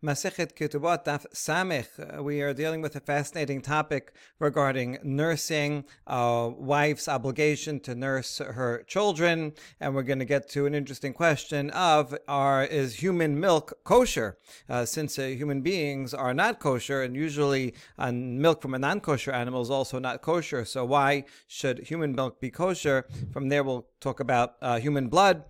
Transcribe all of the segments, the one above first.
Masechet Ketubot Daf Samech. We are dealing with a fascinating topic regarding nursing, a wife's obligation to nurse her children, and we're going to get to an interesting question of: Are is human milk kosher? Uh, since uh, human beings are not kosher, and usually uh, milk from a non-kosher animal is also not kosher. So why should human milk be kosher? From there, we'll talk about uh, human blood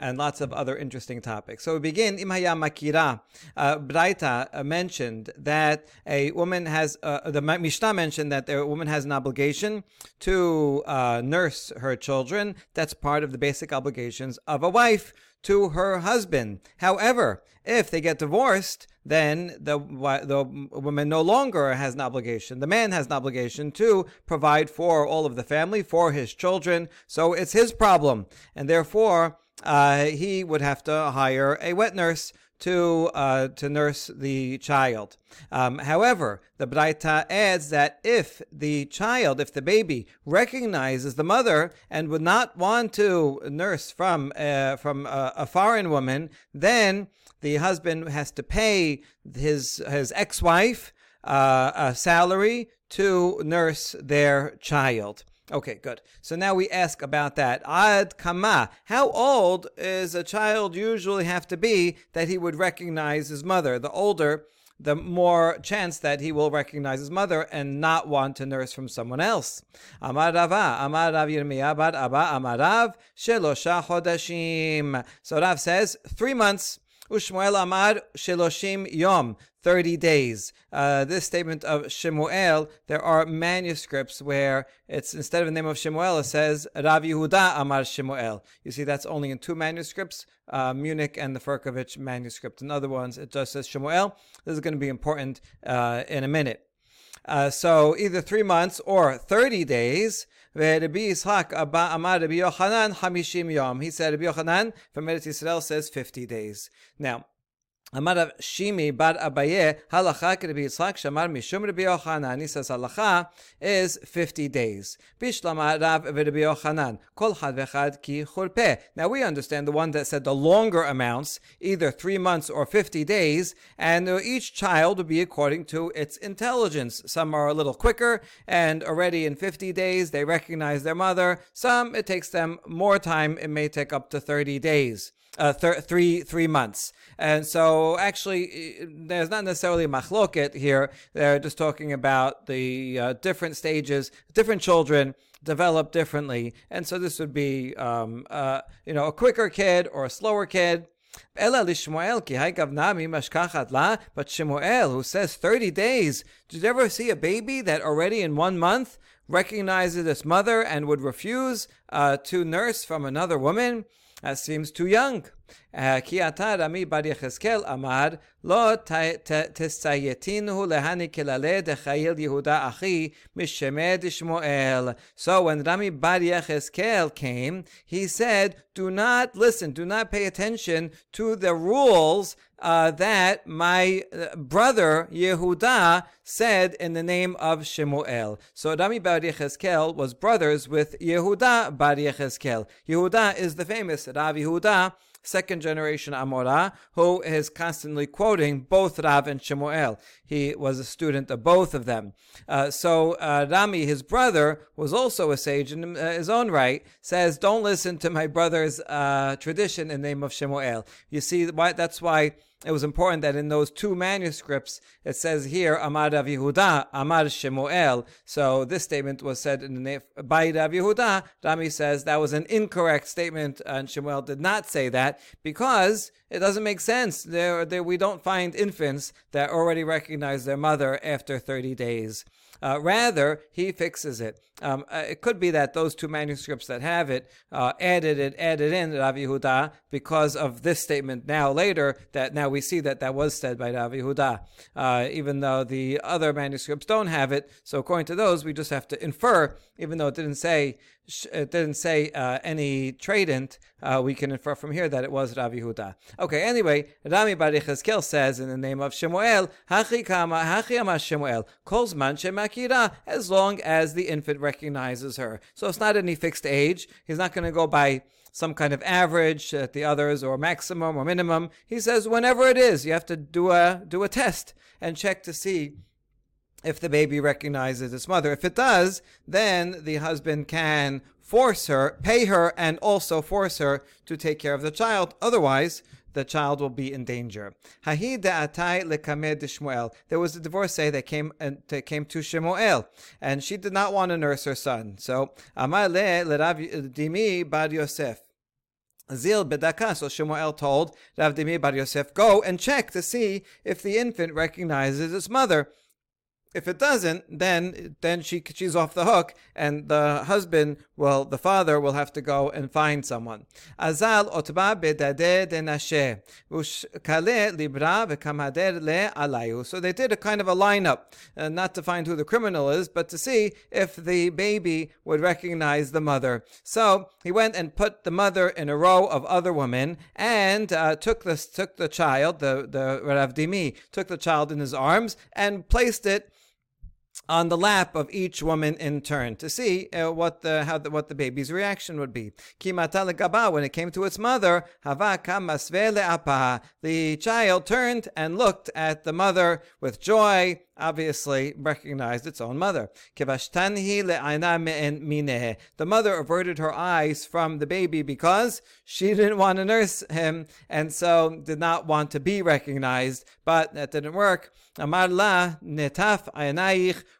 and lots of other interesting topics. So we begin, Imhaya Makira. Uh, Braita uh, mentioned that a woman has, uh, the Mishnah mentioned that a woman has an obligation to uh, nurse her children. That's part of the basic obligations of a wife to her husband. However, if they get divorced, then the the woman no longer has an obligation. The man has an obligation to provide for all of the family, for his children. So it's his problem, and therefore uh, he would have to hire a wet nurse to uh, to nurse the child. Um, however, the Braita adds that if the child, if the baby recognizes the mother and would not want to nurse from uh, from a, a foreign woman, then the husband has to pay his his ex-wife uh, a salary to nurse their child. Okay, good. So now we ask about that. Ad kama. How old is a child usually have to be that he would recognize his mother? The older, the more chance that he will recognize his mother and not want to nurse from someone else. Amar Rava, Amar Rav Yirmiyah bar Abba, Amar Rav, Shelosha Chodashim. So Rav says, three months. Ushmuel Amar Sheloshim Yom, 30 days. Uh, this statement of Shemuel, there are manuscripts where it's instead of the name of Shemuel, it says Rav Yehuda Amar Shemuel. You see, that's only in two manuscripts, uh, Munich and the Firkovich manuscript. In other ones, it just says Shemuel. This is going to be important uh, in a minute. Uh, so either three months or 30 days. He said Rabbi Yochanan says 50 days. Now, Amar Shimi bar Abaye halacha Rabbi Yitzchak shamar mishum Rabbi Yochanan. He says halacha is fifty days. Bishlama Rav Rabbi Yochanan kol had vechad ki churpe. Now we understand the one that said the longer amounts, either three months or fifty days, and each child would be according to its intelligence. Some are a little quicker, and already in fifty days they recognize their mother. Some it takes them more time. It may take up to thirty days uh, th- three three months. And so, actually, there's not necessarily a machloket here. They're just talking about the uh, different stages, different children develop differently, and so this would be, um, uh, you know, a quicker kid or a slower kid. Lishmuel ki la, but Shemuel, who says 30 days, did you ever see a baby that already in one month recognizes its mother and would refuse uh, to nurse from another woman? That seems too young. כי אתה רמי בר יחזקאל אמר, לא תסייתינו להני כללה דחייל יהודה אחי משמי דשמואל. So when Rami Bar Yechezkel came, he said, do not listen, do not pay attention to the rules uh, that my uh, brother Yehuda said in the name of Shemuel. So Rami Bar Yechezkel was brothers with Yehuda Bar Yechezkel. Yehuda is the famous Rav Yehuda second generation Amora, who is constantly quoting both Rav and Shemuel. He was a student of both of them. Uh, so uh, Rami, his brother, was also a sage in uh, his own right, says, don't listen to my brother's uh, tradition in the name of Shemuel. You see, why, that's why it was important that in those two manuscripts it says here Amar Rav Yehuda, Amar Shemuel. So this statement was said in the name by Rav Yehuda. Rami says that was an incorrect statement, and Shemuel did not say that because it doesn't make sense. There, there we don't find infants that already recognize their mother after 30 days. Uh, rather, he fixes it. Um, uh, it could be that those two manuscripts that have it uh, added it, added in Rav Yehuda because of this statement now later that now we see that that was said by Rav Yehuda, uh, even though the other manuscripts don't have it. So according to those, we just have to infer, even though it didn't say it didn't say uh, any tradent, uh, we can infer from here that it was Rav Yehuda. Okay, anyway, Rami Bar Yechezkel says in the name of Shemuel, Hachi Kama, Hachi Ama Shemuel, Kolzman Shemakira, as long as the infant recognizes her. So it's not any fixed age. He's not going to go by some kind of average at the others or maximum or minimum. He says whenever it is, you have to do a do a test and check to see if the baby recognizes its mother. If it does, then the husband can force her, pay her, and also force her to take care of the child. Otherwise, the child will be in danger. There was a divorcee that came and came to Shemuel, and she did not want to nurse her son. So Amar le Dimi bar Yosef. Zil bedaka. So Shemuel told Rav Dimi bar Yosef, go and check to see if the infant recognizes its mother. If it doesn't, then then she she's off the hook, and the husband, well, the father will have to go and find someone. Azal otba libra le alayu. So they did a kind of a lineup, uh, not to find who the criminal is, but to see if the baby would recognize the mother. So he went and put the mother in a row of other women, and uh, took the took the child, the the Rav Dimi took the child in his arms and placed it on the lap of each woman in turn to see uh, what the how the, what the baby's reaction would be. When it came to its mother, hava apa. the child turned and looked at the mother with joy obviously recognized its own mother. The mother averted her eyes from the baby because she didn't want to nurse him and so did not want to be recognized, but that didn't work. Amar la netaf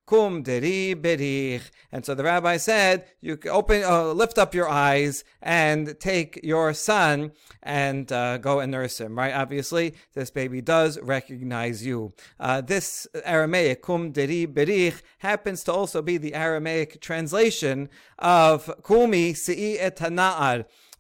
kum deri berich. And so the rabbi said, you open, uh, lift up your eyes and take your son and uh, go and nurse him, right? Obviously, this baby does recognize you. Uh, this Aramaic, kum deri berich, happens to also be the Aramaic translation of kumi si'i et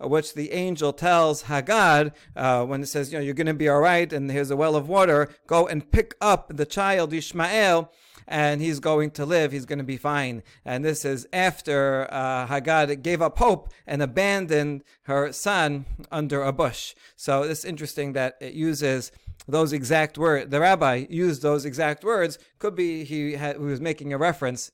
which the angel tells Hagar uh, when it says, you know, you're going to be all right, and here's a well of water. Go and pick up the child Ishmael and he's going to live. He's going to be fine. And this is after uh, Hagar gave up hope and abandoned her son under a bush. So it's interesting that it uses those exact words. The rabbi used those exact words. Could be he, had, he was making a reference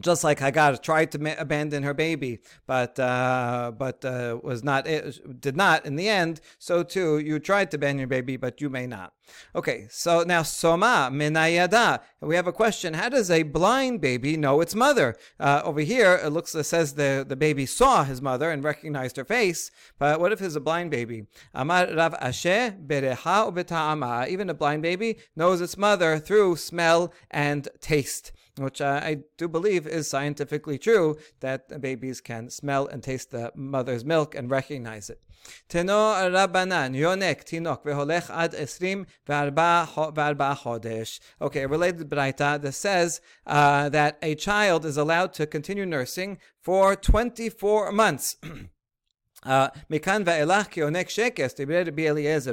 just like Hagar tried to ma- abandon her baby, but uh, but uh, was not it did not in the end. So too, you tried to abandon your baby, but you may not. Okay, so now soma minayada. We have a question: How does a blind baby know its mother? Uh, over here, it looks it says the the baby saw his mother and recognized her face. But what if it's a blind baby? Amar Rav Ashi bereha Even a blind baby knows its mother through smell and taste which I do believe is scientifically true that babies can smell and taste the mother's milk and recognize it. Ad Esrim Varba Chodesh. Okay, a related Braita that says uh, that a child is allowed to continue nursing for 24 months. Uh,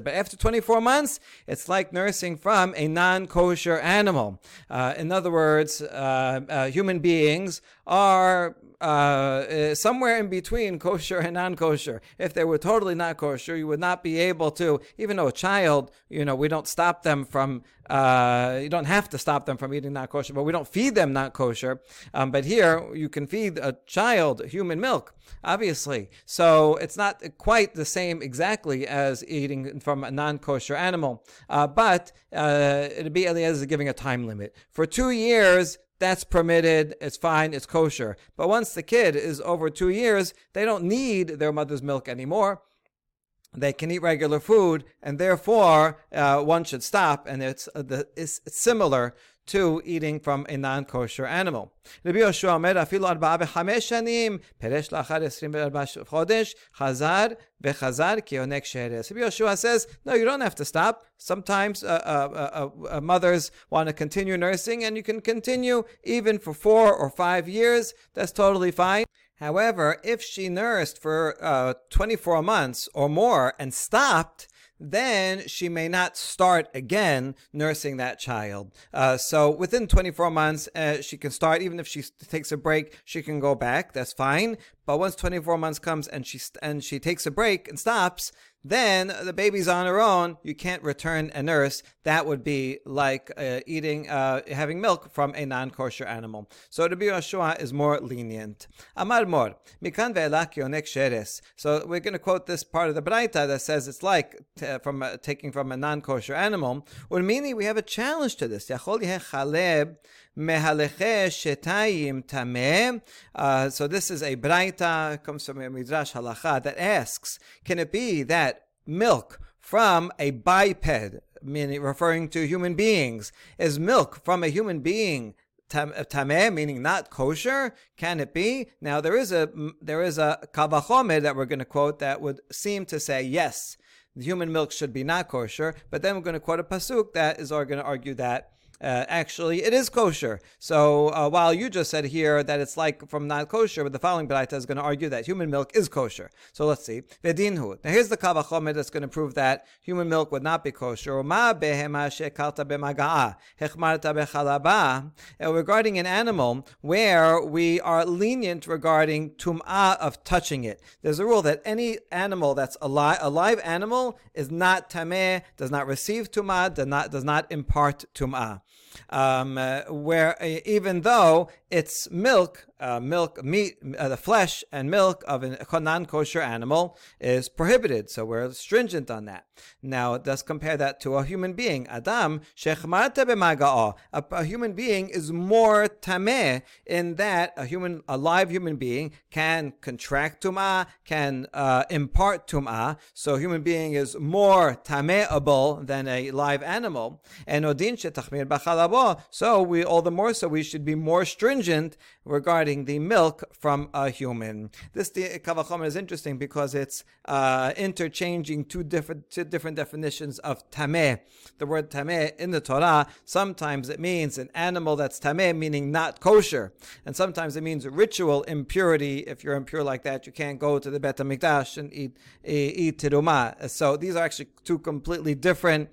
but after 24 months, it's like nursing from a non-kosher animal. Uh, in other words, uh, uh human beings are uh, uh, somewhere in between kosher and non-kosher. If they were totally not kosher, you would not be able to, even though a child, you know, we don't stop them from, uh, you don't have to stop them from eating not kosher, but we don't feed them not kosher. Um, but here, you can feed a child human milk, obviously. So it's not quite the same exactly as eating from a non-kosher animal. Uh, but uh, it'd be Eliezer giving a time limit. For two years, that's permitted, it's fine, it's kosher. But once the kid is over two years, they don't need their mother's milk anymore. They can eat regular food, and therefore uh, one should stop. And it's, uh, the, it's similar to eating from a non-kosher animal. Rabbi Yoshua אומר אפילו ארבעה וחמש שנים, פירש לאחר עשרים וארבע חודש, חזר וחזר כיונק שרס. Rabbi Yoshua says, no, you don't have to stop. Sometimes uh, uh, uh, mothers want to continue nursing and you can continue even for four or five years. That's totally fine. However, if she nursed for uh, 24 months or more and stopped, then she may not start again nursing that child. Uh, so within 24 months, uh, she can start. Even if she takes a break, she can go back. That's fine. But once 24 months comes and she and she takes a break and stops, then the baby's on her own. You can't return a nurse. That would be like uh, eating, uh, having milk from a non-kosher animal. So Rabbi Yehoshua is more lenient. Amar mor mikan ve'elak sheres. So we're going to quote this part of the Braita that says it's like t- from uh, taking from a non-kosher animal. Meaning we have a challenge to this. Yachol mehaleche shetayim tameh. Uh, so this is a braita, comes from a midrash halacha that asks, can it be that milk from a biped, meaning referring to human beings, is milk from a human being tameh, meaning not kosher? Can it be? Now there is a there is a kavachomer that we're going to quote that would seem to say yes, the human milk should be not kosher. But then we're going to quote a pasuk that is going to argue that uh, actually it is kosher. So uh, while you just said here that it's like from not kosher, but the following Braita is going to argue that human milk is kosher. So let's see. Vedinhu. Now here's the kavachomer that's going to prove that human milk would not be kosher. Regarding an animal where we are lenient regarding tum'ah of touching it. There's a rule that any animal that's alive, a live animal is not tameh, does not receive tum'ah, does not, does not impart tum'ah um, uh, where uh, even though it's milk, uh, milk, meat, uh, the flesh and milk of a non-kosher animal is prohibited. So we're stringent on that. Now, let's compare that to a human being. Adam, b'maga'ah. A human being is more tameh in that a human, a live human being can contract tum'ah, can uh, impart tum'ah. So a human being is more tame'able than a live animal. And odin shetachmir So we, all the more so, we should be more stringent regarding the milk from a human. This kavachomer is interesting because it's uh, interchanging two different two different definitions of tameh. The word tameh in the Torah sometimes it means an animal that's tameh, meaning not kosher, and sometimes it means ritual impurity. If you're impure like that, you can't go to the Bet Hamikdash and eat eat tirumah. So these are actually two completely different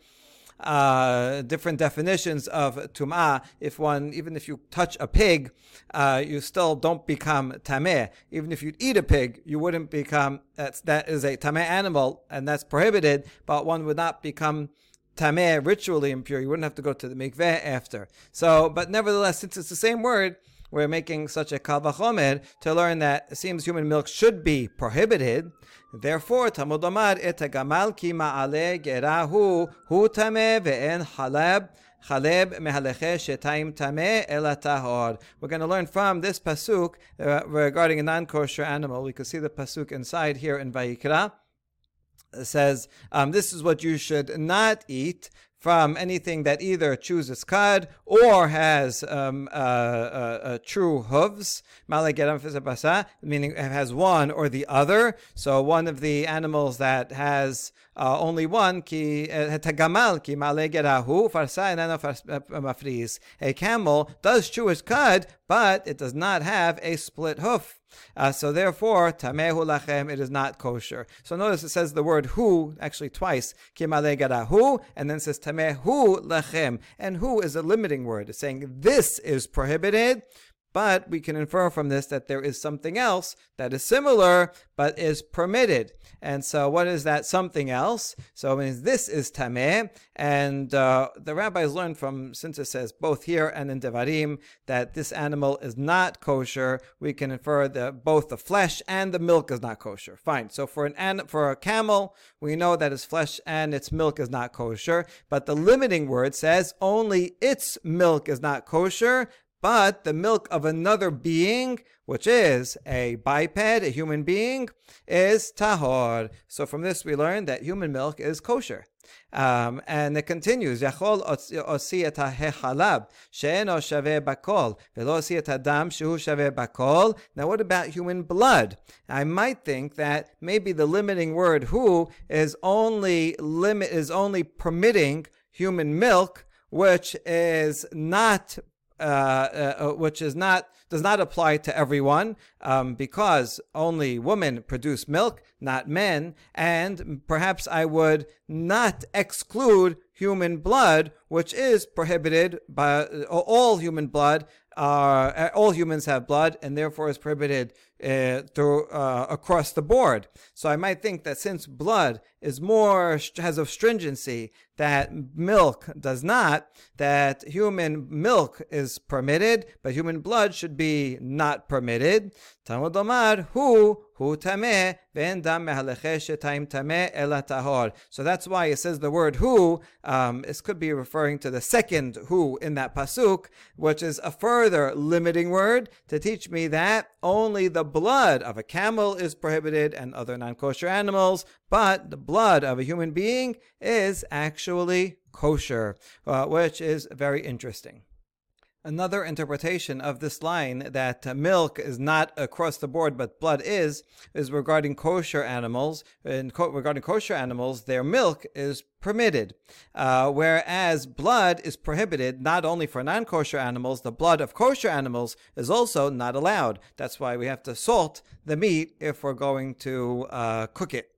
uh, different definitions of tum'ah. If one, even if you touch a pig, uh, you still don't become tameh. Even if you eat a pig, you wouldn't become, that's, that is a tameh animal, and that's prohibited, but one would not become tameh, ritually impure. You wouldn't have to go to the mikveh after. So, but nevertheless, since it's the same word, we're making such a kavachomer to learn that it seems human milk should be prohibited. Therefore, Talmud Omar et gamal ki ma'ale gerahu hu tameh ve'en halab Chaleb mehaleche shetaim tameh elatahor. We're going to learn from this pasuk uh, regarding a non-kosher animal. We can see the pasuk inside here in Vayikra. It says, um, "This is what you should not eat from anything that either chooses cud or has um, uh, uh, uh, true hooves, meaning has one or the other. So one of the animals that has uh, only one, ki tagamal ki malegerahu farsa mafris. A camel does chew its cud, but it does not have a split hoof. Uh, so therefore, tamehu lachem, it is not kosher. So notice it says the word hu actually twice, kimale hu, and then says tamehu lachem. And hu is a limiting word. It's saying this is prohibited, but we can infer from this that there is something else that is similar but is permitted. And so, what is that something else? So, it means this is tameh. And uh, the rabbis learned from, since it says both here and in Devarim, that this animal is not kosher, we can infer that both the flesh and the milk is not kosher. Fine. So, for an for a camel, we know that its flesh and its milk is not kosher. But the limiting word says only its milk is not kosher, but the milk of another being, which is a biped, a human being, is tahor. So from this we learn that human milk is kosher. Um, and it continues. Now what about human blood? I might think that maybe the limiting word who is only limit, is only permitting human milk, which is not uh, uh, uh, which is not does not apply to everyone um, because only women produce milk, not men, and perhaps I would not exclude human blood, which is prohibited by uh, all human blood uh, all humans have blood and therefore is prohibited uh, through uh, across the board. So I might think that since blood is more has a stringency that milk does not, that human milk is permitted, but human blood should be not permitted. Talmud Omar, who hu tameh ve'en dam shetayim tameh ela. So that's why it says the word who. Um, this could be referring to the second who in that pasuk, which is a further limiting word to teach me that only the blood of a camel is prohibited and other non-kosher animals, but the blood of a human being is actually kosher, uh, which is very interesting. Another interpretation of this line that milk is not across the board, but blood is, is regarding kosher animals. And co- regarding kosher animals, their milk is permitted, uh, whereas blood is prohibited not only for non kosher animals, the blood of kosher animals is also not allowed. That's why we have to salt the meat if we're going to uh, cook it.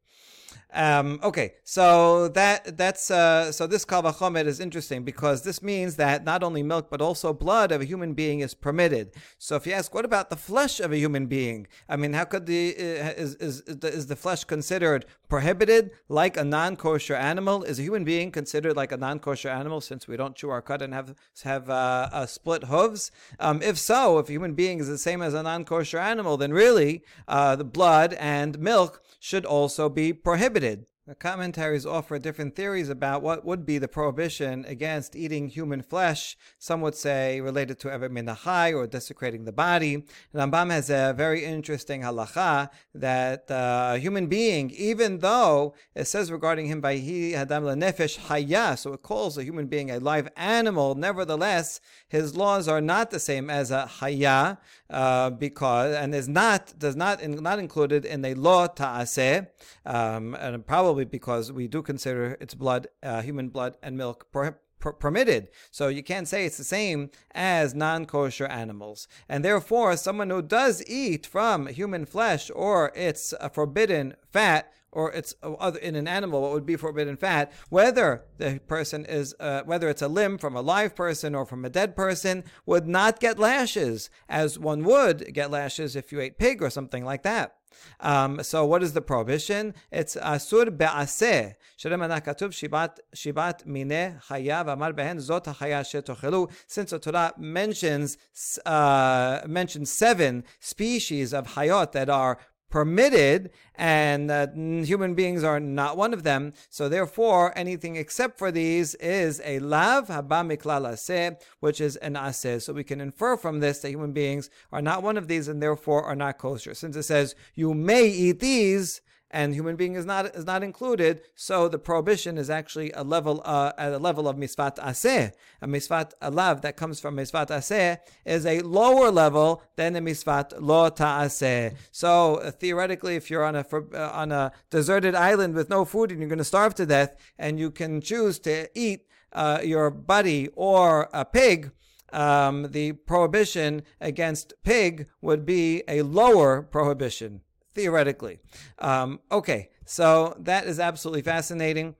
Um, okay, so that that's uh, so this kal vachomer is interesting because this means that not only milk but also blood of a human being is permitted. So if you ask, what about the flesh of a human being? I mean, how could the uh, is, is is the flesh considered prohibited like a non-kosher animal? Is a human being considered like a non-kosher animal since we don't chew our cud and have have uh, uh, split hooves? Um, if so, if a human being is the same as a non-kosher animal, then really uh, the blood and milk should also be prohibited pivoted the commentaries offer different theories about what would be the prohibition against eating human flesh. Some would say related to Ever Minachai or desecrating the body. Rambam has a very interesting halacha that uh, a human being, even though it says regarding him by he hadam nefesh haya, so it calls a human being a live animal, nevertheless, his laws are not the same as a haya, uh, because, and is not, does not, not included in the law ta'aseh, um, and probably probably because we do consider its blood, uh, human blood and milk, per- per- permitted. So you can't say it's the same as non kosher animals. And therefore, someone who does eat from human flesh or its uh, forbidden fat, or it's uh, other in an animal what would be forbidden fat whether the person is uh, whether it's a limb from a live person or from a dead person would not get lashes as one would get lashes if you ate pig or something like that um, so what is the prohibition? It's asur be'aseh. שלמנה כתוב שיבת, שיבת מיני חיה ואמר בהן זאת החיה שתאכלו. Since the Torah mentions, uh, mentions seven species of hayot that are permitted, and uh, human beings are not one of them. So therefore, anything except for these is a lav haba miklal aseh, which is an aseh. So we can infer from this that human beings are not one of these, and therefore are not kosher. Since it says you may eat these, and human being is not is not included. So the prohibition is actually a level uh, at a level of misvat aseh. A misvat alav that comes from misvat aseh is a lower level than the misvat lo ta'aseh. So uh, theoretically, if you're on a for, uh, on a deserted island with no food and you're going to starve to death, and you can choose to eat uh, your buddy or a pig. Um, the prohibition against pig would be a lower prohibition theoretically. Um, okay, so that is absolutely fascinating.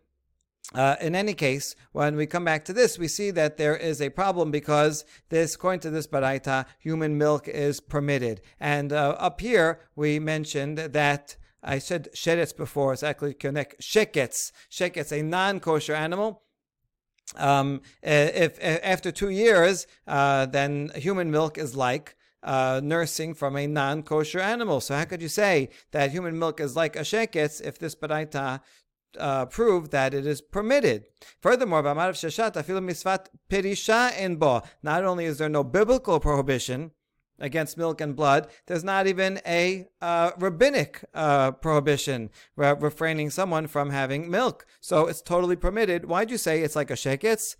Uh, in any case, when we come back to this, we see that there is a problem because this, according to this baraita, human milk is permitted. And uh, up here, we mentioned that I said sheretz before. It's actually connect sheketz. Sheketz, a non-kosher animal. Um, if, if, after two years, uh, then human milk is like uh, nursing from a non-kosher animal. So how could you say that human milk is like a sheketz if this baraita uh, prove that it is permitted. Furthermore, b'amarav sheshat afilu misvat pirisha in bo. Not only is there no biblical prohibition against milk and blood, there's not even a uh, rabbinic uh, prohibition refraining someone from having milk. So it's totally permitted. Why'd you say it's like a sheketz?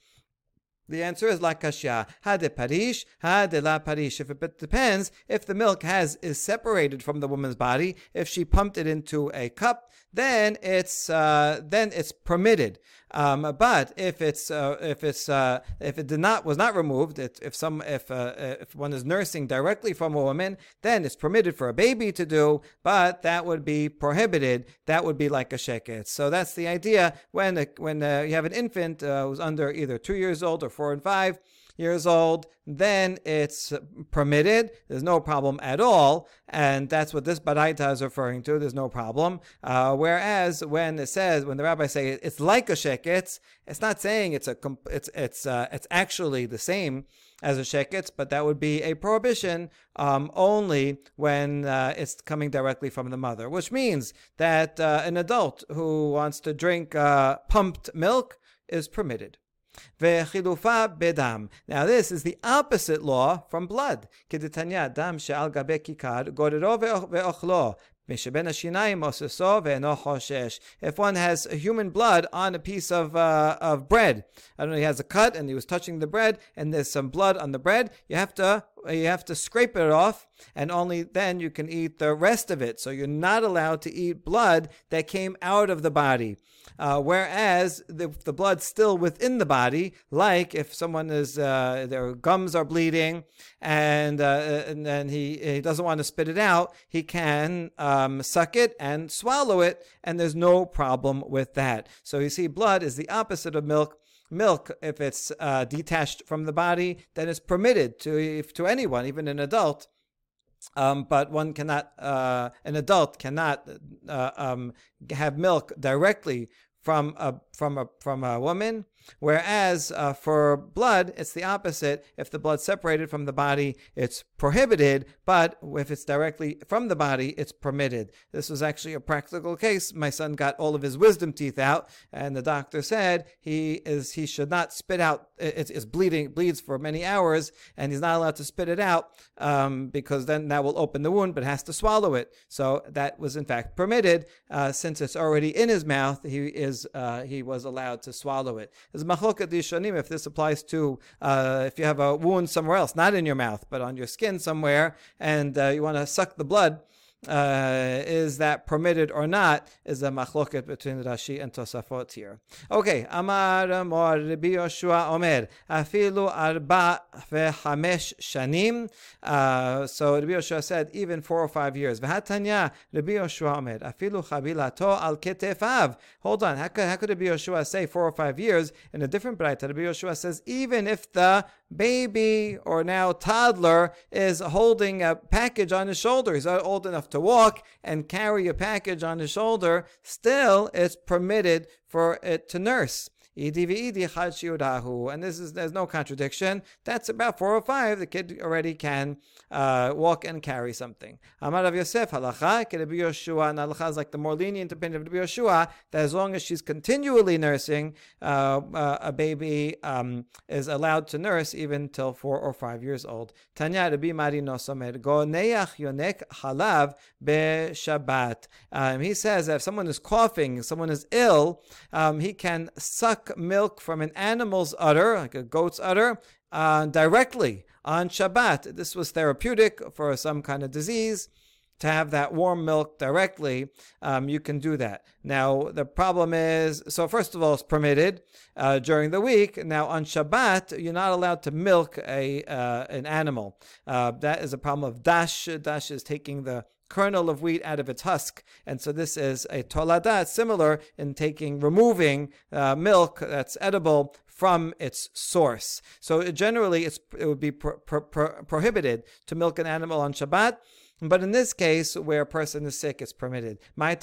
The answer is la kashya. Ha de parish, ha de la parish. If it depends if the milk has is separated from the woman's body, if she pumped it into a cup, then it's uh, then it's permitted. Um, but if it's uh, if it's uh, if it did not was not removed, it, if some if uh, if one is nursing directly from a woman, then it's permitted for a baby to do, but that would be prohibited. That would be like a sheket. So that's the idea when when uh, you have an infant uh, who's under either two years old or four, and five years old, then it's permitted. There's no problem at all. And that's what this Baraita is referring to. There's no problem. Uh, whereas when it says, when the rabbis say it's like a sheketz, it's not saying it's a, it's, it's, uh, it's actually the same as a sheketz, but that would be a prohibition um, only when uh, it's coming directly from the mother, which means that uh, an adult who wants to drink uh, pumped milk is permitted. Vechilufa bedam. Now this is the opposite law from blood. Kedetanya dam she'al gabe kikar gorero ve'ochlo. If one has human blood on a piece of uh, of bread, I don't know, he has a cut and he was touching the bread, and there's some blood on the bread. You have to you have to scrape it off, and only then you can eat the rest of it. So you're not allowed to eat blood that came out of the body. Uh, whereas the, the blood's still within the body, like if someone is uh, their gums are bleeding and uh, and then he he doesn't want to spit it out, he can um, suck it and swallow it, and there's no problem with that. So you see, blood is the opposite of milk milk, if it's uh, detached from the body, then it's permitted to if, to anyone, even an adult. Um, but one cannot, uh, an adult cannot uh, um, have milk directly from a from a from a woman Whereas uh, for blood, it's the opposite. If the blood's separated from the body, it's prohibited, but if it's directly from the body, it's permitted. This was actually a practical case. My son got all of his wisdom teeth out, and the doctor said he is he should not spit out. It's, bleeding, bleeds for many hours, and he's not allowed to spit it out um, because then that will open the wound, but has to swallow it. So that was in fact permitted uh, since it's already in his mouth. He is uh, he was allowed to swallow it. There's machloket dishanim if this applies to uh, if you have a wound somewhere else, not in your mouth, but on your skin somewhere, and uh, you want to suck the blood uh, is that permitted or not is a machloket between Rashi and Tosafot here. Okay, Amar Mor Rabbi Yoshua Omer Afilu Arba ve'Hamesh Shanim. Uh, so Rabbi Yoshua said even four or five years. V'Hatanya Rabbi Yoshua Omer Afilu Chabilato Al Ketefav. Hold on, how could, how could Rabbi Yoshua say four or five years in a different braita? Rabbi Yoshua says even if the baby or now toddler is holding a package on his shoulder. He's old enough to walk and carry a package on his shoulder. Still, it's permitted for it to nurse. And this is there's no contradiction. That's about four or five. The kid already can uh, walk and carry something. Amar Rav Yosef halacha Rabbi Yoshua. And halacha is like the more lenient opinion of Yoshua that as long as she's continually nursing, uh, uh, a baby um, is allowed to nurse even till four or five years old. Tanya Rabbi Mari Nosomer go neach yonek halav be Shabbat. Um, he says that if someone is coughing, someone is ill, um, he can suck suck milk from an animal's udder, like a goat's udder, uh, directly on Shabbat. This was therapeutic for some kind of disease. To have that warm milk directly, um, you can do that. Now, the problem is so, first of all, it's permitted uh, during the week. Now, on Shabbat, you're not allowed to milk a uh, an animal. Uh, that is a problem of dash. Dash is taking the kernel of wheat out of its husk. And so this is a tolada, similar in taking, removing uh, milk that's edible from its source. So generally, it would be pro- pro- prohibited to milk an animal on Shabbat. But in this case, where a person is sick, it's permitted. The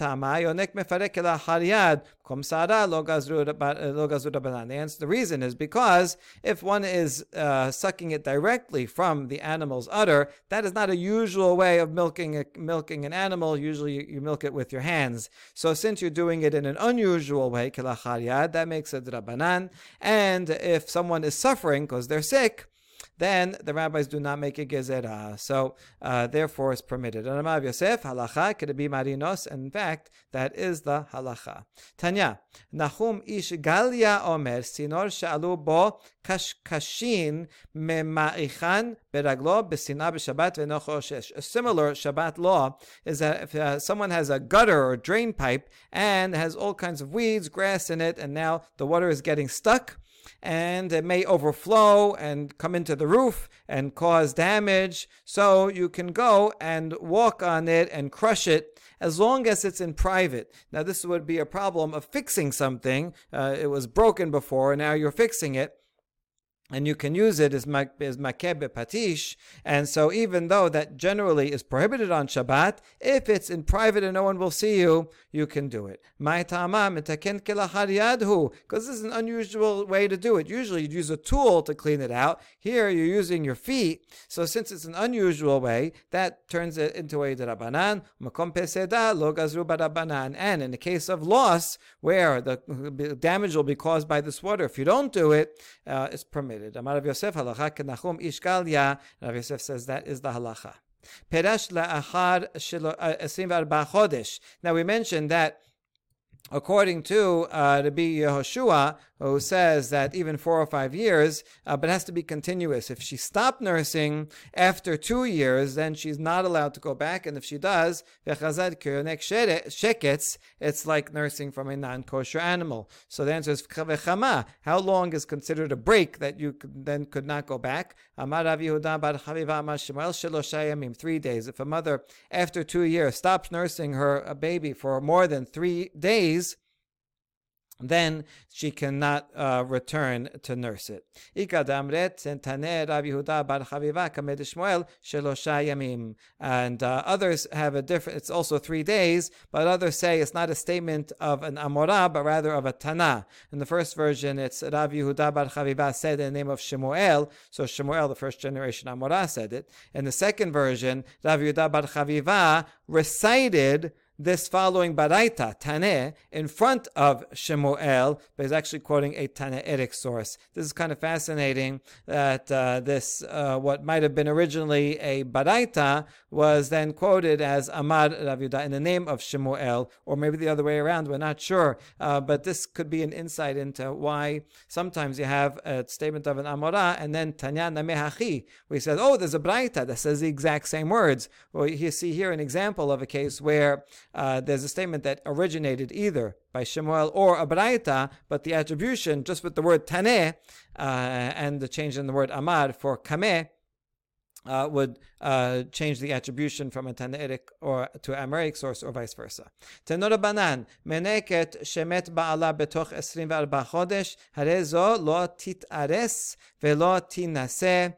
answer, the reason is because if one is uh, sucking it directly from the animal's udder, that is not a usual way of milking a, milking an animal. Usually, you, you, milk it with your hands. So, since you're doing it in an unusual way, that makes it drabanan. And if someone is suffering because they're sick, then the rabbis do not make a gezerah. So uh, therefore it's permitted. And Yosef, halacha, could be marinos. In fact, that is the halacha. Tanya, Nahum ish Galia omer, sinor sha'alu bo kashkashin mema'ichan beraglo besina b'shabbat v'nochoshesh. A similar Shabbat law is that if uh, someone has a gutter or drain pipe and has all kinds of weeds, grass in it, and now the water is getting stuck, and it may overflow and come into the roof and cause damage. So you can go and walk on it and crush it as long as it's in private. Now, this would be a problem of fixing something. Uh, it was broken before, and now you're fixing it. And you can use it as, as makebe patish. And so, even though that generally is prohibited on Shabbat, if it's in private and no one will see you, you can do it. Because this is an unusual way to do it. Usually, you'd use a tool to clean it out. Here, you're using your feet. So, since it's an unusual way, that turns it into a derabanan. And in the case of loss, where the damage will be caused by this water, if you don't do it, uh, it's permitted separated. Amar Rav Yosef halacha kenachum ish galya. Rav Yosef says that is the halacha. Perash la'achar 24 chodesh. Now we mentioned that according to uh, Rabbi Yehoshua, who says that even four or five years, uh, but has to be continuous. If she stopped nursing after two years, then she's not allowed to go back. And if she does, it's like nursing from a non-kosher animal. So the answer is How long is considered a break that you then could not go back? Three days. If a mother, after two years, stops nursing her a baby for more than three days, then she cannot uh, return to nurse it. And uh, others have a different, it's also three days, but others say it's not a statement of an Amorah, but rather of a Tana. In the first version, it's Rav Yehuda bar Chaviva said in the name of Shemuel, so Shemuel, the first generation Amorah, said it. In the second version, Rav Yehuda bar Chaviva recited this following Baraita, Taneh, in front of Shemuel, but he's actually quoting a Tanaitic source. This is kind of fascinating that uh, this, uh, what might have been originally a Baraita, was then quoted as Amar Rav in the name of Shemuel, or maybe the other way around, we're not sure. Uh, but this could be an insight into why sometimes you have a statement of an Amora and then Tanya Namehachi, he says, oh, there's a Baraita that says the exact same words. Well, you see here an example of a case where uh, there's a statement that originated either by Shemuel or Abraita, but the attribution, just with the word Taneh uh, and the change in the word Amar for Kameh, uh, would uh, change the attribution from a Tanaitic or to Amoraic source or vice versa. Tenor banan meneket shemet ba'ala betoch 24 chodesh harezo lo titares velo tinase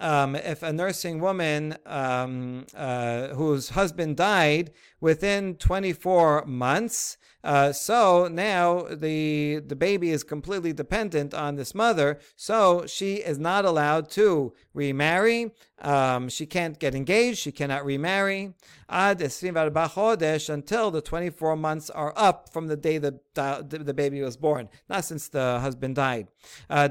um, if a nursing woman um, uh, whose husband died within 24 months, uh, so now the the baby is completely dependent on this mother. So she is not allowed to remarry. Um, she can't get engaged. She cannot remarry until the 24 months are up from the day that the baby was born, not since the husband died. Uh,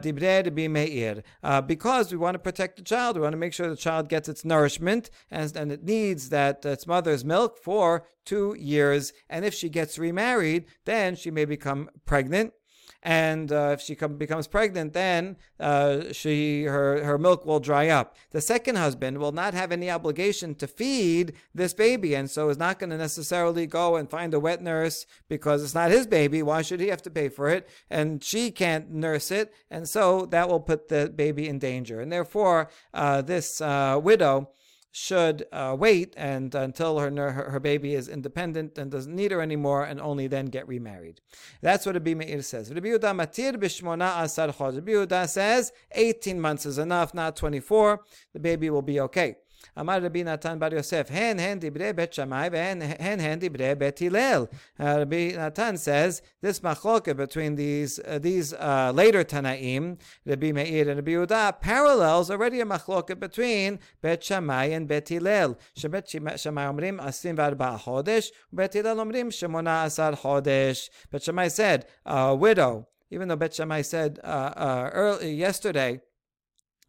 because we want to protect the child, we want to make sure the child gets its nourishment and, and it needs that its mother's milk for two years. And if she gets remarried, then she may become pregnant and uh, if she come, becomes pregnant, then uh, she her her milk will dry up. The second husband will not have any obligation to feed this baby, and so is not going to necessarily go and find a wet nurse because it's not his baby. Why should he have to pay for it? And she can't nurse it, and so that will put the baby in danger. And therefore, uh, this uh, widow should uh, wait and until her, her, her baby is independent and doesn't need her anymore, and only then get remarried. That's what Rabbi Meir says. Rabbi Yehuda matir b'shmona asar Rabbi Yehuda says 18 months is enough, not 24. The baby will be okay. אמר רבי נתן בר יוסף, הן הן דברי בית שמאי והן הן דברי בית הלל. Rabbi Natan says this machloket between these uh, these uh, later Tanaim, Rabbi Meir and Rabbi Yehuda, parallels already a machloket between בית שמאי and בית הלל. שבית שמאי אומרים 24 חודש, ובית הלל אומרים 18 חודש. בית שמאי said, a widow, even though Bet Shammai said uh, uh, early, yesterday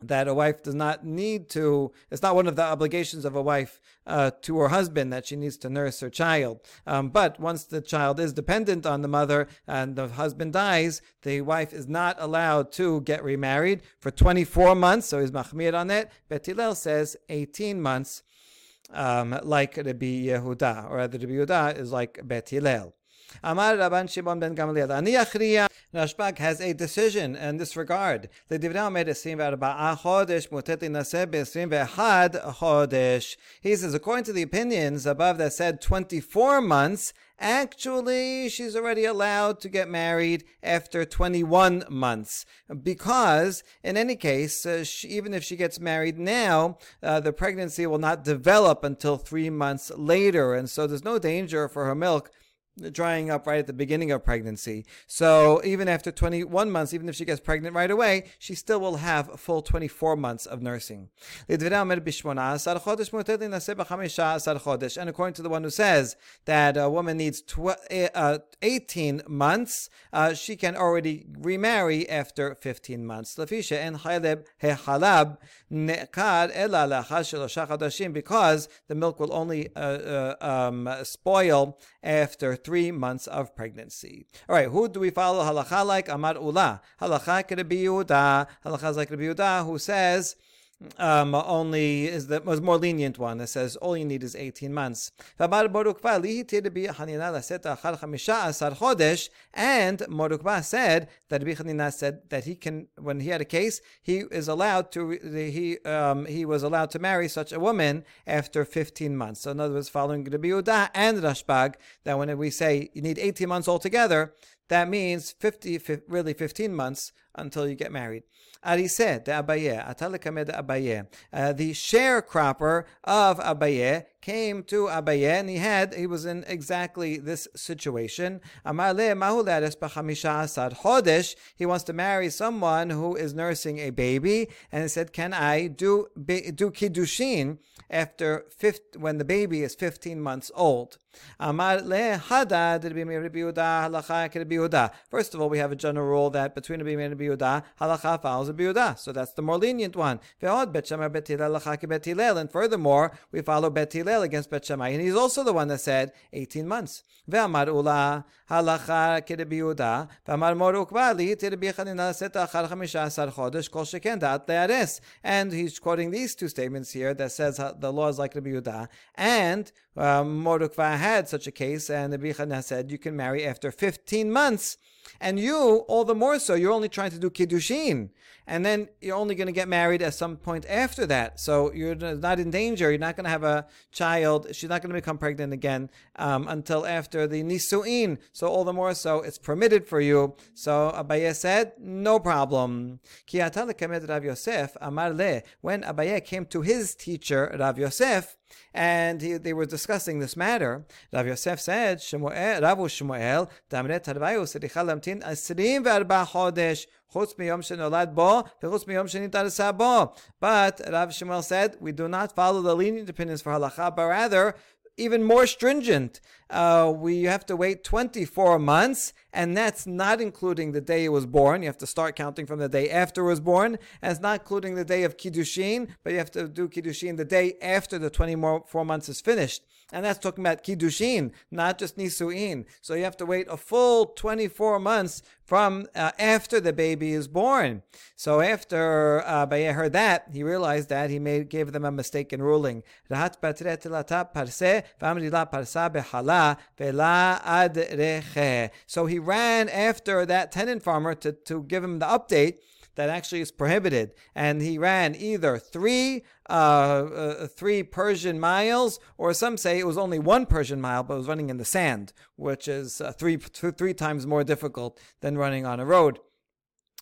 that a wife does not need to, it's not one of the obligations of a wife uh, to her husband that she needs to nurse her child. Um, but once the child is dependent on the mother and the husband dies, the wife is not allowed to get remarried for 24 months. So he's machmir on it. Bet Hillel says 18 months, um, like Rabbi Yehuda, or rather Rabbi Yehuda is like Bet Hillel. Amar Rabban Shimon ben Gamliel. Ani Rashbag has a decision in this regard. The Divrei made chodesh muteti naseh be'esrim ve'had chodesh. He says, according to the opinions above that said 24 months, actually she's already allowed to get married after 21 months because in any case uh, she, even if she gets married now uh, the pregnancy will not develop until three months later and so there's no danger for her milk drying up right at the beginning of pregnancy. So even after 21 months, even if she gets pregnant right away, she still will have full 24 months of nursing. And according to the one who says that a woman needs tw- uh, 18 months, uh, she can already remarry after 15 months. Because the milk will only uh, uh um, spoil after three months of pregnancy. All right, who do we follow halacha like? Amar Ula. Halacha Rabbi Yehuda. Halacha like Rabbi Yehuda, who says um, only is the more lenient one that says all you need is 18 months. And Mar Ukva said that Rabbi said that he can, when he had a case, he is allowed to he um, he was allowed to marry such a woman after 15 months. So in other words, following Rabbi Yehuda and Rashbag, that when we say you need 18 months altogether, that means 50, really 15 months until you get married. Arise de Abaye, Atalekame de Abaye. Uh, the sharecropper of Abaye came to Abaye and he had, he was in exactly this situation. He wants to marry someone who is nursing a baby and he said, Can I do, do Kiddushin after 50, when the baby is 15 months old? First of all, we have a general rule that between Rabbi Meir and a Rabbi Halacha follows Rabbi Yehuda. So that's the more lenient one. And furthermore, we follow bet Hillel against bet Shammai. And he's also the one that said 18 months. And he's quoting these two statements here that says the law is like Rabbi Yehuda. And uh, Mordukva had such a case, and the Chanina said you can marry after 15 months. And you, all the more so, you're only trying to do kiddushin, and then you're only going to get married at some point after that. So you're not in danger. You're not going to have a child. She's not going to become pregnant again um, until after the nisuin. So all the more so, it's permitted for you. So Abaye said, no problem. Rav Yosef Amar le. When Abaye came to his teacher Rav Yosef, and he, they were discussing this matter. Rav Yosef said, Rav Shmuel, Damre Tarvayu, Sedicha Lamtin, Asrim Verba Chodesh, Chutz Miyom Shenolad Bo, V'chutz Miyom Shenitar Bo. But Rav Shmuel said, we do not follow the lenient opinions for halacha, but rather even more stringent. Uh, we have to wait 24 months, and that's not including the day he was born. You have to start counting from the day after he was born, and it's not including the day of Kiddushin, but you have to do Kiddushin the day after the 24 months is finished. And that's talking about Kiddushin, not just Nisuin. So you have to wait a full 24 months from uh, after the baby is born. So after uh, Baye heard that, he realized that he made gave them a mistaken ruling. So he ran after that tenant farmer to, to give him the update that actually is prohibited. And he ran either three uh, uh, three Persian miles, or some say it was only one Persian mile, but it was running in the sand, which is uh, three, two, three times more difficult than running on a road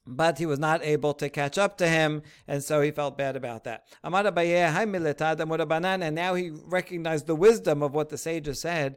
but he was not able to catch up to him, and so he felt bad about that. And now he recognized the wisdom of what the sages said.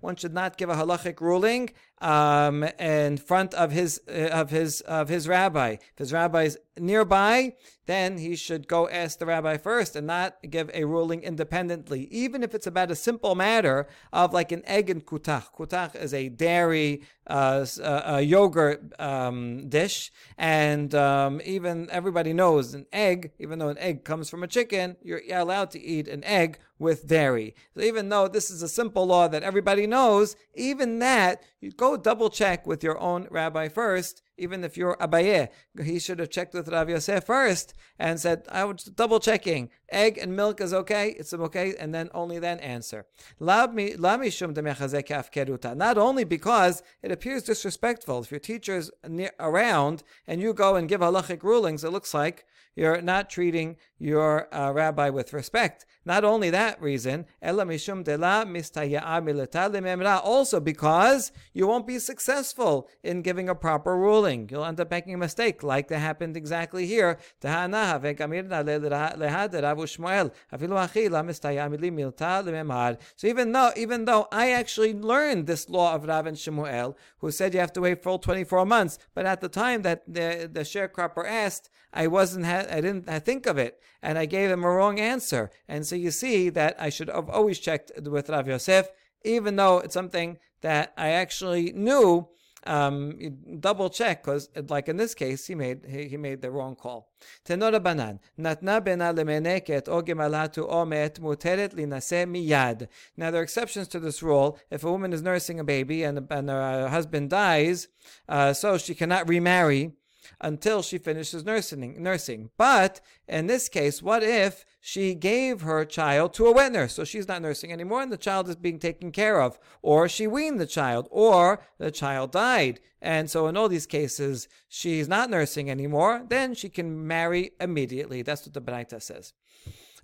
One should not give a halachic ruling um, in front of his uh, of his of his rabbi. If his rabbi is nearby, then he should go ask the rabbi first and not give a ruling independently, even if it's about a simple matter of like an egg and kutach. Kutach is a dairy uh, a yogurt um, dish, and um, even everybody knows an egg, even though an egg comes from a chicken, you're allowed to eat an egg with dairy. So even though this is a simple law that everybody knows, even that you go double check with your own rabbi first even if you're Abaye, he should have checked with Rav Yosef first and said, I was double checking. Egg and milk is okay, it's okay, and then only then answer. Not only because it appears disrespectful. If your teacher is around and you go and give halachic rulings, it looks like you're not treating your uh, rabbi with respect. Not only that reason, also because you won't be successful in giving a proper ruling. You'll end up making a mistake, like that happened exactly here. So even though even though I actually learned this law of Rav and Shemuel, who said you have to wait full 24 months, but at the time that the, the sharecropper asked, I wasn't, ha- I didn't think of it, and I gave him a wrong answer. And so you see that I should have always checked with Rav Yosef, even though it's something that I actually knew. Um, double check because, like in this case, he made he, he made the wrong call. Banan natna bena lemeneket o gemalatu o met muteret linase miyad. Now there are exceptions to this rule. If a woman is nursing a baby and, and her husband dies, uh, so she cannot remarry until she finishes nursing. Nursing, but in this case, what if she gave her child to a wet nurse, so she's not nursing anymore, and the child is being taken care of, or she weaned the child, or the child died, and so in all these cases she's not nursing anymore, then she can marry immediately. That's what the Braita says.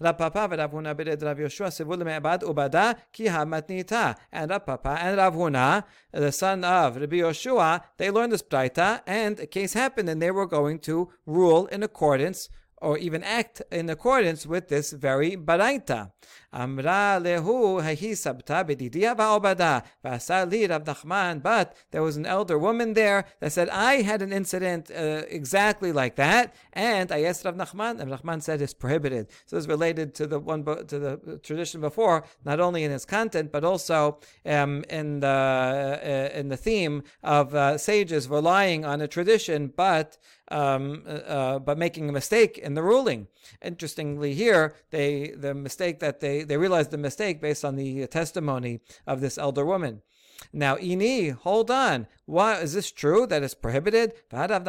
Rab Papa and Rav Huna berated Rav Yeshua Sevul Me'abad Ubada Ki Hamatnita. And Rab Papa and Rav Huna, the son of Rabbi Yeshua, they learned this Braita, and a case happened, and they were going to rule in accordance or even act in accordance with this very baraita. Amra lehu hahi sabta bedidia va'obada v'asali Rav Nachman. But there was an elder woman there that said, I had an incident uh, exactly like that, and I asked Rav Nachman, Rav Nachman said it's prohibited. So it's related to the one to the tradition before, not only in its content but also um, in the uh, in the theme of uh, sages relying on a tradition, but um, uh, uh, but making a mistake in the ruling. Interestingly, here they the mistake that they they realized the mistake based on the testimony of this elder woman. Now, ini, hold on. Why is this true that it's prohibited? Did Rav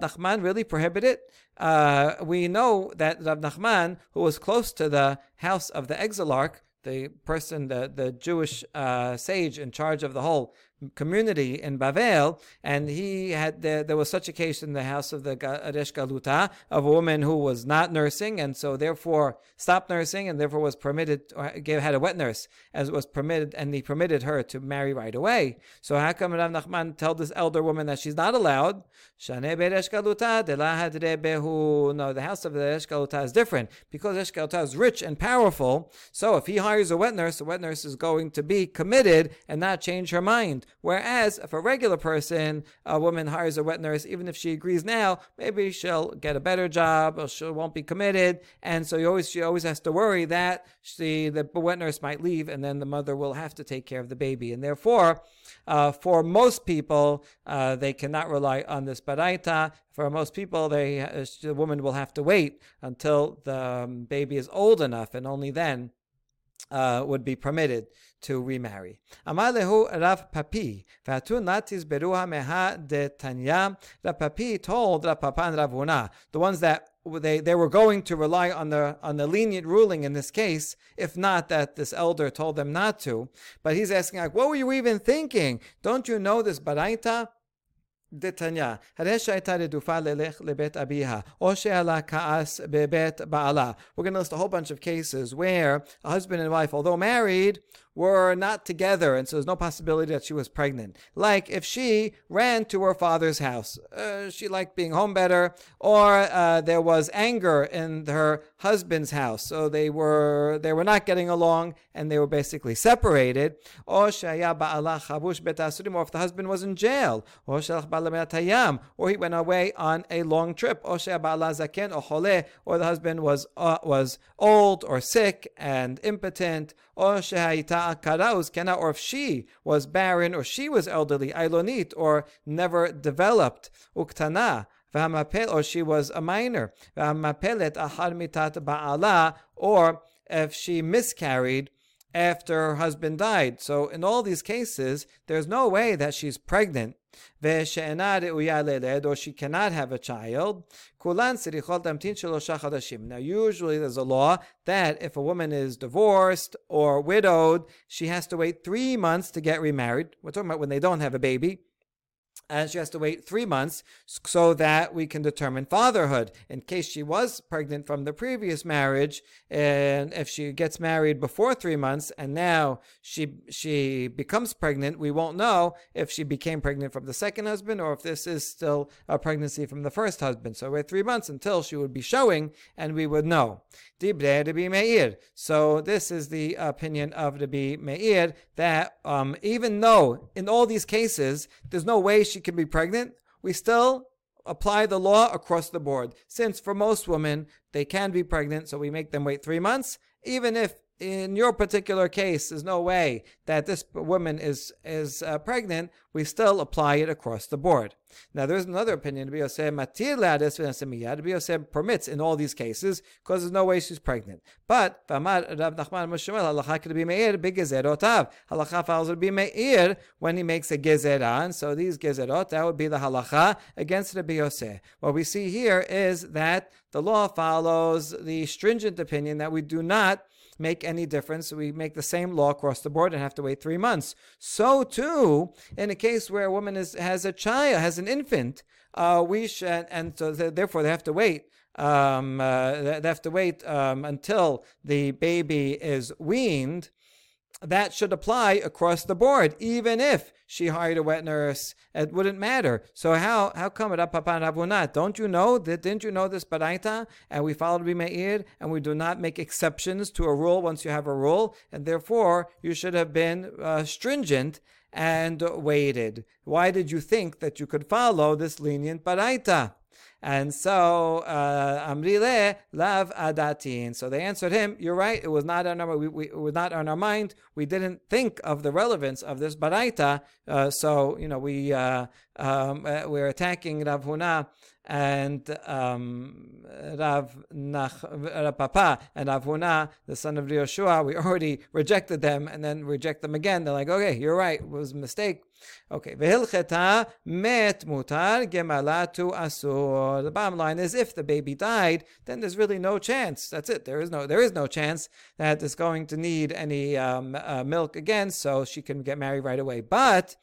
Nachman really prohibit it? Uh, we know that Rav Nachman, who was close to the house of the exilarch, the person, the, the Jewish uh, sage in charge of the whole community in Bavel, and mm-hmm. he had there, there was such a case in the house of the Aresh Galuta of a woman who was not nursing, and so therefore stopped nursing, and therefore was permitted or had a wet nurse as was permitted, and he permitted her to marry right away. So how come Rav Nachman told this elder woman that she's not allowed? No, the house of the Aresh Galuta is different because Aresh Galuta is rich and powerful. So if he hires a wet nurse, the wet nurse is going to be committed and not change her mind. Whereas if a regular person, a woman hires a wet nurse, even if she agrees now, maybe she'll get a better job or she won't be committed. And so always, she always has to worry that she, the wet nurse might leave and then the mother will have to take care of the baby. And therefore, uh, for most people, uh, they cannot rely on this baraita. For most people, they, the woman will have to wait until the um, baby is old enough and only then uh, would be permitted to remarry. Amalehu Rav Papi, Vatun Latis Beruha Meha de Tanya. Rav Papi told Rav Papa and Rav Huna, the ones that they, they were going to rely on the on the lenient ruling in this case, if not that this elder told them not to. But he's asking like, what were you even thinking? Don't you know this baraita? דתניא, הרי שהייתה רדופה ללך לבית אביה, או שעלה כעס בבית בעלה. We're going to list a whole bunch of cases where a husband and wife, although married, were not together, and so there's no possibility that she was pregnant. Like if she ran to her father's house, uh, she liked being home better, or uh, there was anger in her husband's house, so they were they were not getting along, and they were basically separated. Or if the husband was in jail, or or he went away on a long trip, or the husband was uh, was old or sick and impotent, or or if she was barren, or she was elderly, ailonit, or never developed, uktana, or she was a minor, or if she miscarried after her husband died. So in all these cases, there's no way that she's pregnant. Or she cannot have a child. Now, usually there's a law that if a woman is divorced or widowed, she has to wait three months to get remarried. We're talking about when they don't have a baby and she has to wait three months so that we can determine fatherhood. In case she was pregnant from the previous marriage, and if she gets married before three months and now she she becomes pregnant, we won't know if she became pregnant from the second husband or if this is still a pregnancy from the first husband. So wait three months until she would be showing, and we would know. So this is the opinion of Rabbi Meir that um, even though in all these cases there's no way she can be pregnant, we still apply the law across the board. Since for most women, they can be pregnant, so we make them wait three months, even if in your particular case, there's no way that this woman is is uh, pregnant. We still apply it across the board. Now, there's another opinion. Rabbi Yosef matir Rabbi Yosef permits in all these cases because there's no way she's pregnant. But Rav Nachman halacha could be meir. Halacha follows be meir when he makes a gezerah, and so these gezerot that would be the halacha against Rabbi Yosef. What we see here is that the law follows the stringent opinion that we do not make any difference. We make the same law across the board and have to wait three months. So too, in a case where a woman is, has a child, has an infant, uh, we should, and so therefore they have to wait. Um, uh, they have to wait um, until the baby is weaned that should apply across the board, even if she hired a wet nurse. It wouldn't matter. So how how come it up upon? Don't you know that? Didn't you know this baraita? And we followed Meir, and we do not make exceptions to a rule once you have a rule, and therefore you should have been uh, stringent and waited. Why did you think that you could follow this lenient baraita? And so uh, Amrile lav adatin. So they answered him, "You're right. It was not on our we, we, it was not on our mind. We didn't think of the relevance of this baraita. Uh, so you know we uh, um, uh, we're attacking Rav Huna and um, Rav, Nach, Rav Papa and Rav Huna, the son of Yoshua, we already rejected them and then reject them again. They're like, okay, you're right, it was a mistake. Okay, vehilcheta met mutar gemalatu asur. The bottom line is, if the baby died, then there's really no chance. That's it. There is no there is no chance that it's going to need any um, uh, milk again, so she can get married right away. But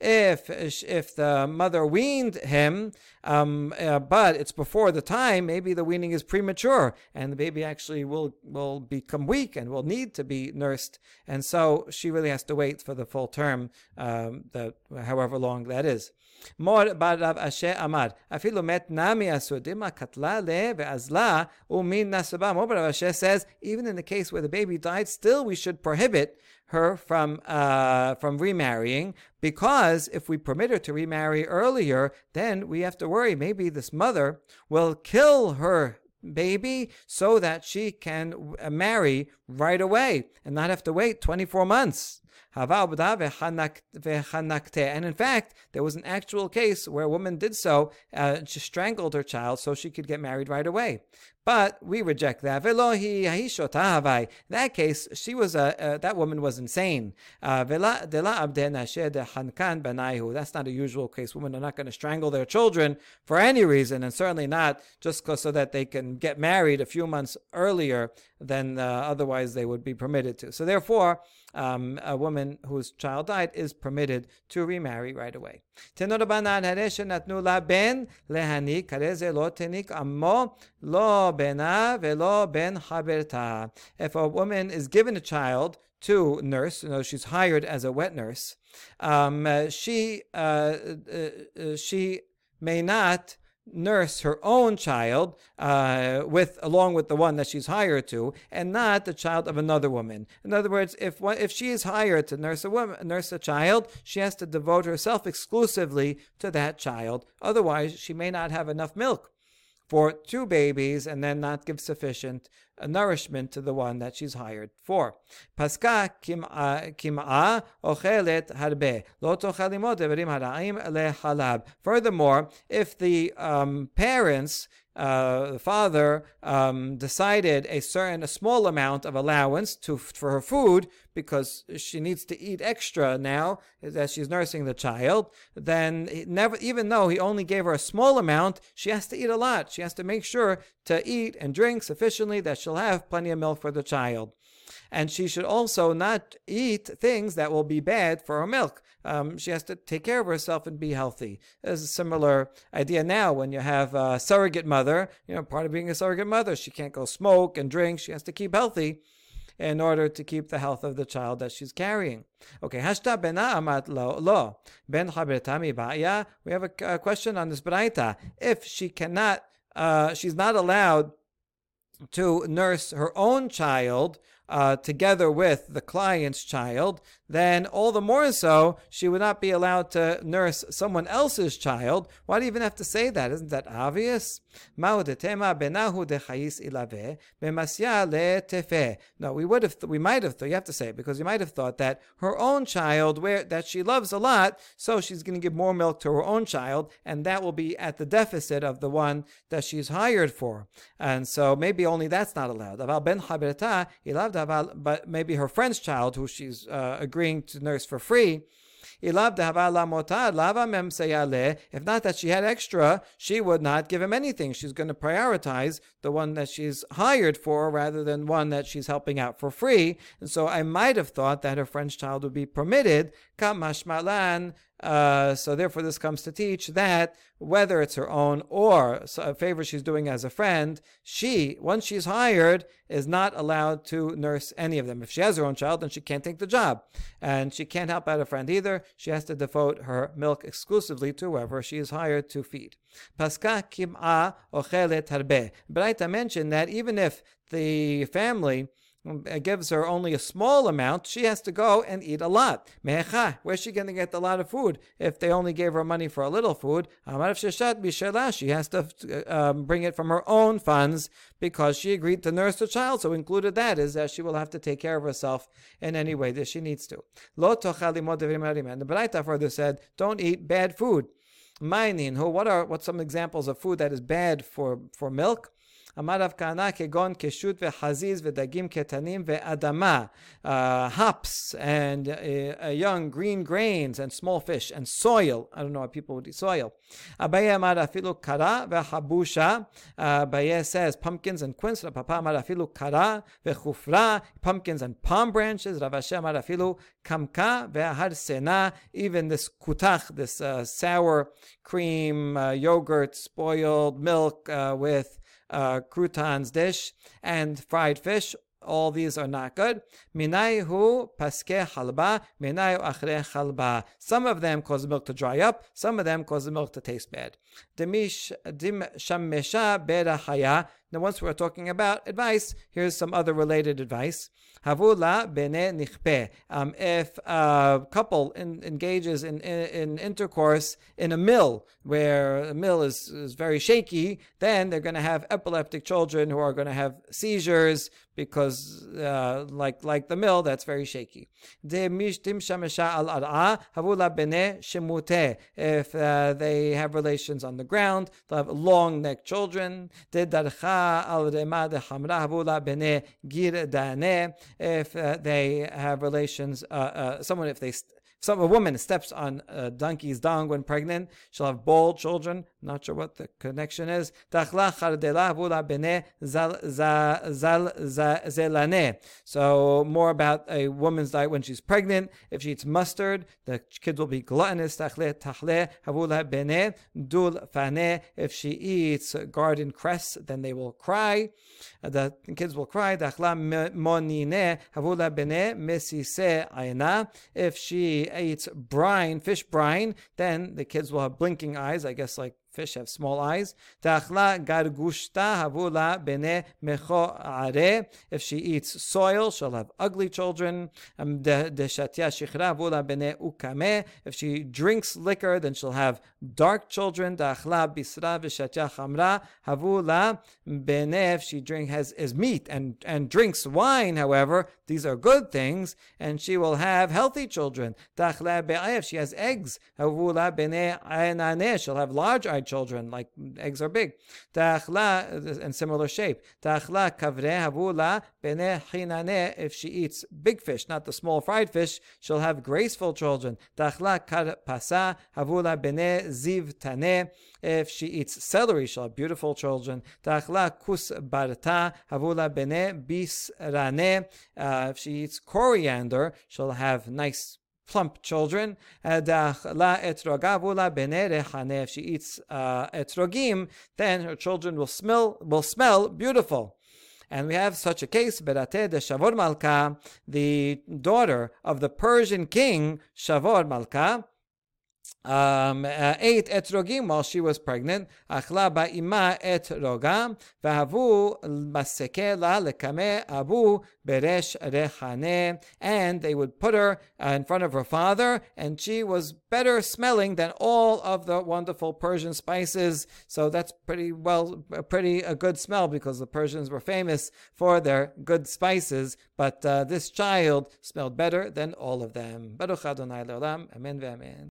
if if the mother weaned him, um, uh, but it's before the time, maybe the weaning is premature, and the baby actually will will become weak and will need to be nursed, and so she really has to wait for the full term, um, the however long that is. Bar Rav Ashi Amar, afilu met nami asudima katla le ve'azla umin nasaba. Mor Rav Ashi says, even in the case where the baby died, still we should prohibit her from uh, from remarrying because if we permit her to remarry earlier, then we have to worry maybe this mother will kill her baby so that she can uh, marry right away and not have to wait 24 months. And in fact, there was an actual case where a woman did so. Uh, she strangled her child so she could get married right away. But we reject that. In that case, she was a, uh, that woman was insane. Uh, that's not a usual case. Women are not going to strangle their children for any reason, and certainly not just so that they can get married a few months earlier than uh, otherwise they would be permitted to. So therefore, um, a woman whose child died is permitted to remarry right away. If a woman is given a child to nurse, you know, she's hired as a wet nurse, um, uh, she, uh, uh, uh she may not nurse her own child uh, with along with the one that she's hired to, and not the child of another woman. In other words, if if she is hired to nurse a woman, nurse a child, she has to devote herself exclusively to that child. Otherwise, she may not have enough milk for two babies and then not give sufficient nourishment to the one that she's hired for. Paska kim'a ochelet harbe. Lo hara'im Furthermore, if the um, parents uh, the father um, decided a certain a small amount of allowance to for her food because she needs to eat extra now as she's nursing the child then never even though he only gave her a small amount she has to eat a lot she has to make sure to eat and drink sufficiently that she'll have plenty of milk for the child and she should also not eat things that will be bad for her milk um, she has to take care of herself and be healthy. There's a similar idea now when you have a surrogate mother. You know, part of being a surrogate mother, she can't go smoke and drink. She has to keep healthy in order to keep the health of the child that she's carrying. Okay, hashta bena amat lo lo ben chabretami ba'ya. We have a, a, question on this braita. If she cannot, uh, she's not allowed to nurse her own child uh, together with the client's child, then all the more so she would not be allowed to nurse someone else's child. Why do you even have to say that? Isn't that obvious? No, we would have, we might have thought, you have to say it because you might have thought that her own child, where that she loves a lot, so she's going to give more milk to her own child, and that will be at the deficit of the one that she's hired for. And so maybe only that's not allowed. Aval ben haberta ilav but maybe her friend's child, who she's uh, agreeing to nurse for free, if not that she had extra, she would not give him anything. She's going to prioritize the one that she's hired for rather than one that she's helping out for free. And so I might have thought that her French child would be permitted. Kamashmalan uh, so therefore, this comes to teach that whether it's her own or a favor she's doing as a friend, she, once she's hired, is not allowed to nurse any of them. If she has her own child, then she can't take the job, and she can't help out a friend either. She has to devote her milk exclusively to whoever she is hired to feed. Paska kim'a ochelet harbe. Braita mentioned that even if the family Mm, uh, gives her only a small amount, she has to go and eat a lot. Mecha, where's she going to get a lot of food if they only gave her money for a little food? She has to uh, um, bring it from her own funds because she agreed to nurse the child. So included that is that she will have to take care of herself in any way that she needs to. And the Braita further said, don't eat bad food. Mining, who what are what some examples of food that is bad for, for milk? אמר רב כהנא כגון קשות וחזיז ודגים קטנים ואדמה, uh, hops and uh, young green grains and small fish and soil. I don't know why people would eat soil. אביי אמר אפילו קרה וחבושה. Abaye says pumpkins and quince. Rav Papa אמר אפילו קרה וחופרה, pumpkins and palm branches. Rav Ashi אמר אפילו kamka והרסנה. Even this kutach, this uh, sour cream, uh, yogurt, spoiled milk uh, with uh, croutons dish, and fried fish. All these are not good. Minayhu paske halba, minayu achre halba. Some of them cause the milk to dry up. Some of them cause the milk to taste bad. Demish dim shammesha beda haya. Now, once we're talking about advice, here's some other related advice. Havula bene nichpe. Um, if a couple in, engages in, in, in, intercourse in a mill where the mill is, is very shaky, then they're going to have epileptic children who are going to have seizures because, uh, like like the mill, that's very shaky. If uh, they have relations on the ground, they'll have long necked children if uh, they have relations, uh, uh, someone, if they some a woman steps on a donkey's dung when pregnant, she'll have bald children. Not sure what the connection is. So more about a woman's diet when she's pregnant. If she eats mustard, the kids will be gluttonous. If she eats garden cress, then they will cry. Uh, the kids will cry. If she eats brine, fish brine, then the kids will have blinking eyes, I guess like fish have small eyes. Ta'achla gargushta havula bene mecho are. If she eats soil, she'll have ugly children. Um, shichra havula bene ukame. If she drinks liquor, then she'll have dark children. Ta'achla bisra chamra havula bene. If she drink has is meat and and drinks wine, however, these are good things, and she will have healthy children. Ta'achla be'ayef. She has eggs. Havula bene she'll have large-eyed children, like eggs are big. Ta'achla, in similar shape. Ta'achla kavre havula bene chinane, if she eats big fish, not the small fried fish, she'll have graceful children. Ta'achla karpasa havula bene ziv tane, if she eats celery, she'll have beautiful children. Ta'achla kus barta havula bene bis rane, uh, uh, if she eats coriander, she'll have nice plump children. If she eats uh, etrogim, then her children will smell will smell beautiful. And we have such a case, Berate de Shavor Malka, the daughter of the Persian king Shavor Malka, um, uh, ate etrogim while she was pregnant. Achla ba'ima etroga v'havu maseke la lekame abu beresh rechane. And they would put her uh, in front of her father, and she was better smelling than all of the wonderful Persian spices. So that's pretty well, pretty a good smell because the Persians were famous for their good spices. But uh, this child smelled better than all of them. Baruch Adonai Leolam. Amen ve'amen.